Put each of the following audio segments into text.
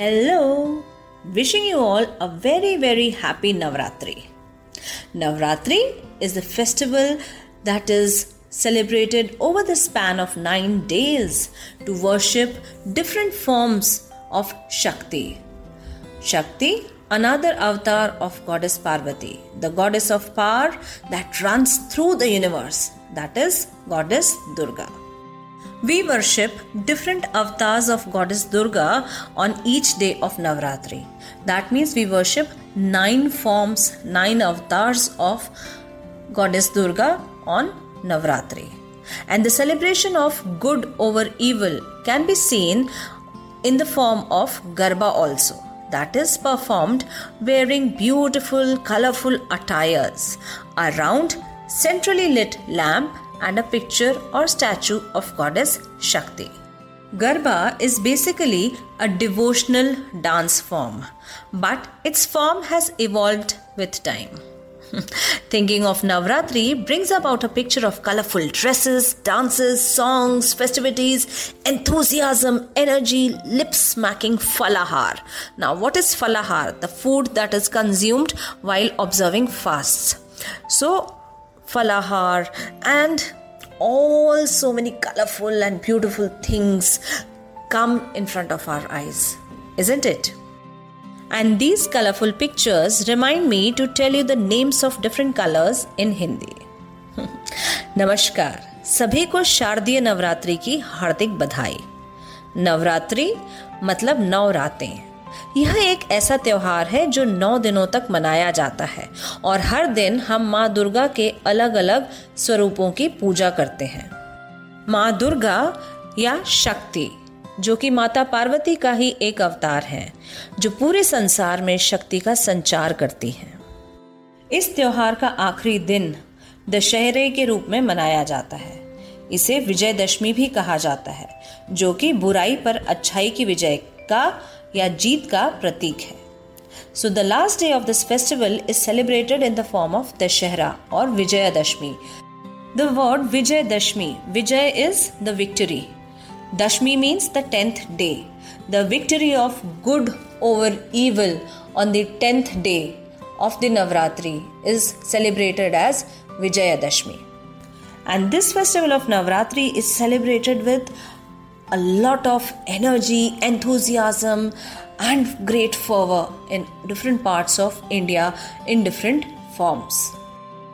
Hello, wishing you all a very, very happy Navratri. Navratri is the festival that is celebrated over the span of nine days to worship different forms of Shakti. Shakti, another avatar of Goddess Parvati, the goddess of power that runs through the universe, that is Goddess Durga. We worship different avatars of Goddess Durga on each day of Navratri. That means we worship nine forms, nine avatars of Goddess Durga on Navratri. And the celebration of good over evil can be seen in the form of Garba also. That is performed wearing beautiful, colorful attires around centrally lit lamp and a picture or statue of goddess Shakti. Garba is basically a devotional dance form, but its form has evolved with time. Thinking of Navratri brings about a picture of colorful dresses, dances, songs, festivities, enthusiasm, energy, lip smacking falahar. Now, what is falahar? The food that is consumed while observing fasts. So, falahar, and all so many colorful and beautiful things come in front of our eyes, isn't it? And these colorful pictures remind me to tell you the names of different colors in Hindi. नमस्कार सभी को शारदीय नवरात्रि की हार्दिक बधाई नवरात्रि मतलब नौ रातें यह एक ऐसा त्योहार है जो नौ दिनों तक मनाया जाता है और हर दिन हम माँ दुर्गा के अलग अलग स्वरूपों की पूजा करते हैं। माँ दुर्गा या शक्ति, जो कि माता पार्वती का ही एक अवतार है, जो पूरे संसार में शक्ति का संचार करती हैं। इस त्योहार का आखिरी दिन दशहरे के रूप में मनाया जाता है। इसे विजयदशमी भी कहा जाता है, जो कि बुराई पर अच्छाई की विजय का या जीत का प्रतीक है। So the last day of this festival is celebrated in the form of Dussehra और विजयदशमी। द वर्ड विजयदशमी, विजय is the victory Dashami means the tenth day the victory of good over evil on the 10th day of the Navratri is celebrated as Vijayadashmi. And this festival of Navratri is celebrated with a lot of energy, enthusiasm, and great fervor in different parts of India in different forms.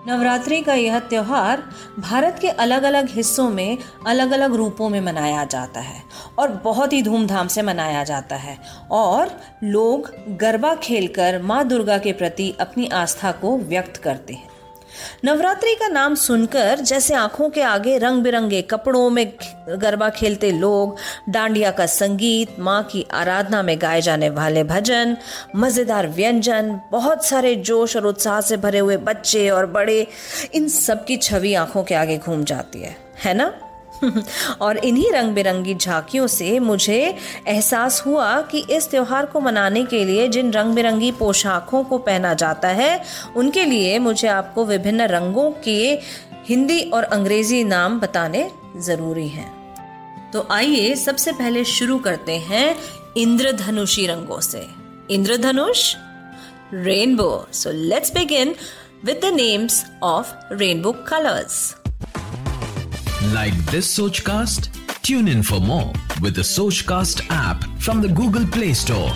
Navratri का यह त्यौहार भारत के अलग अलग हिस्सों में अलग अलग रूपों में मनाया जाता है और बहुत ही धूमधाम से मनाया जाता है और लोग गरबा खेलकर माँ दुर्गा के प्रति अपनी आस्था को व्यक्त करते हैं नवरात्रि का नाम सुनकर जैसे आँखों के आगे रंग बिरंगे कपड़ों में गरबा खेलते लोग, डांडिया का संगीत, माँ की आराधना में गाए जाने वाले भजन, मज़ेदार व्यंजन, बहुत सारे जोश और उत्साह से भरे हुए बच्चे और बड़े, इन सब की छवि आँखों के आगे घूम जाती है। है ना? और इन्हीं रंग बिरंगी झांकियों से मुझे एहसास हुआ कि इस त्योहार को मनाने के लिए जिन रंग बिरंगी पोशाकों को पहना जाता है, उनके लिए मुझे आपको विभिन्न रंगों के हिंदी और अंग्रेज़ी नाम बताने ज़रूरी हैं। तो आइए सबसे पहले शुरू करते हैं इंद्रधनुषी रंगों से। इंद्रधनुष rainbow so let's begin with the names of rainbow colours Like this Sochcast? Tune in for more with the Sochcast app from the Google Play Store.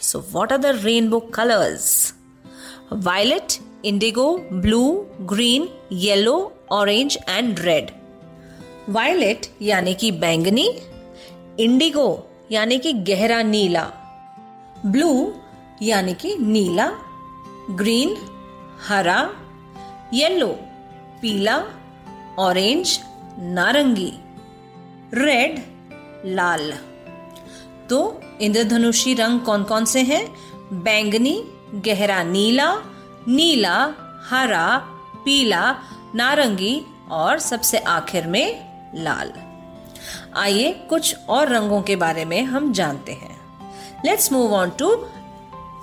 So, what are the rainbow colors? Violet, indigo, blue, green, yellow, orange, and red. Violet यानी कि बैंगनी Indigo यानी कि गहरा नीला blue यानी कि नीला green हरा yellow पीला ऑरेंज, नारंगी, रेड, लाल। तो इंद्रधनुषी रंग कौन कौन से हैं? बैंगनी, गहरा नीला नीला, हरा, पीला, नारंगी और सबसे आखिर में लाल। आइए कुछ और रंगों के बारे में हम जानते हैं। Let's move on to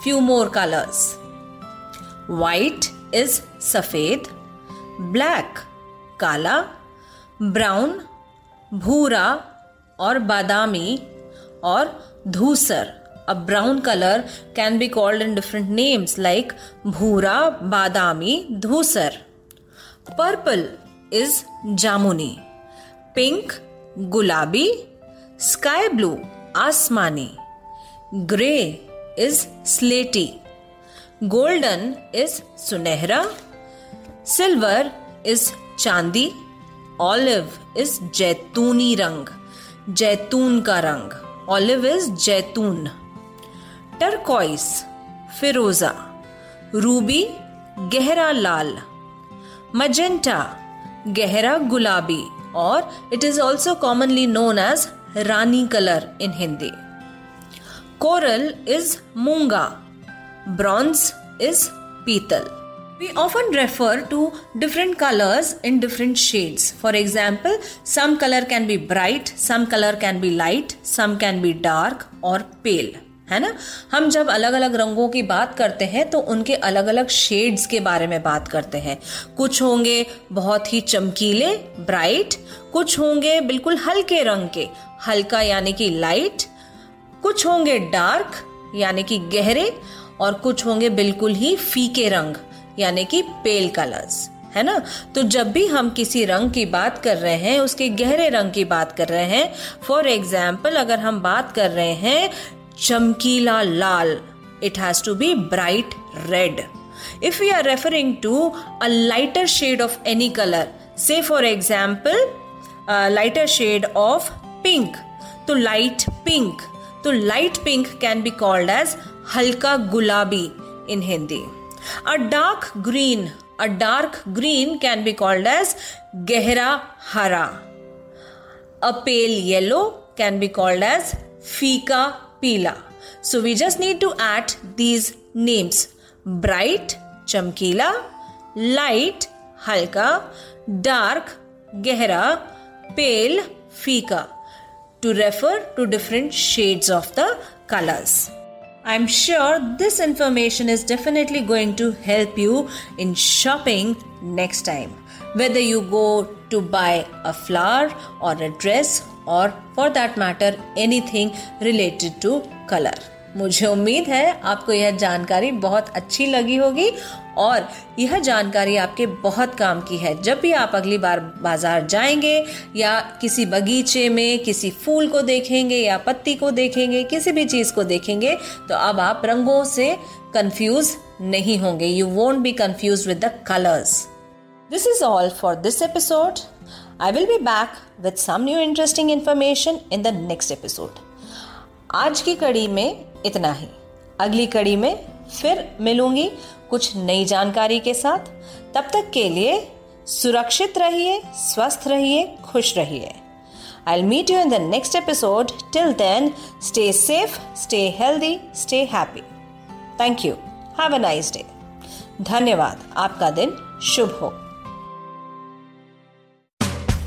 few more colours white is सफ़ेद ब्लैक काला, ब्राउन, भूरा और बादामी और धूसर। A brown colour can be called in different names like भूरा, बादामी, धूसर। पर्पल इज़ जामुनी, पिंक, गुलाबी, स्काई ब्लू, आसमानी। ग्रे इज़ स्लेटी। गोल्डन इज़ सुनहरा। Silver is chandi. Olive is जैतूनी रंग, जैतून का रंग ऑलिव इज़ जैतून। टर्कॉइस फिरोजा, रूबी, गहरा लाल। मजेंटा गहरा गुलाबी और it is also commonly known as rani colour in Hindi coral is Munga bronze is पीतल। We often refer to different colors in different shades. For example, some color can be bright, some color can be light, some can be dark or pale. है ना हम जब अलग अलग रंगों की बात करते हैं तो उनके अलग अलग शेड्स के बारे में बात करते हैं कुछ होंगे बहुत ही चमकीले ब्राइट कुछ होंगे बिल्कुल हल्के रंग के हल्का यानी कि लाइट कुछ होंगे डार्क यानी कि गहरे और कुछ होंगे बिल्कुल ही फीके रंग यानी कि पेल कलर्स है ना? तो जब भी हम किसी रंग की बात कर रहे हैं, उसके गहरे रंग की बात कर रहे हैं फॉर एग्ज़ाम्पल अगर हम बात कर रहे हैं, चमकीला लाल it has to be bright red if you are referring to a lighter shade of any colour से for example lighter shade of pink तो लाइट पिंक तो light pink can be called as हल्का गुलाबी इन Hindi A dark green, a dark green can be called as gehra hara. A pale yellow can be called as fika pila. So we just need to add these names bright, chamkila, light, halka, dark, gehra, pale, fika to refer to different shades of the colors. I'm sure this information is definitely going to help you in shopping next time. Whether you go to buy a flower or a dress, or for that matter, anything related to color. मुझे उम्मीद है आपको यह जानकारी बहुत अच्छी लगी होगी और यह जानकारी आपके बहुत काम की है। जब भी आप अगली बार बाज़ार जाएँगे या किसी बगीचे में किसी फूल को देखेंगे या पत्ती को देखेंगे, किसी भी चीज़ को देखेंगे तो अब आप रंगों से कंफ्यूज नहीं होंगे। You won't be confuse with the colours this is all for this episode I will be back with some new interesting information in the next episode. आज की कड़ी में इतना ही। अगली कड़ी में फिर मिलूँगी कुछ नई जानकारी के साथ। तब तक के लिए सुरक्षित रहिए, स्वस्थ रहिए, खुश रहिए। I meet you in the next episode till then stay safe stay healthy stay happy thank you have a nice day धन्यवाद। आपका दिन शुभ हो।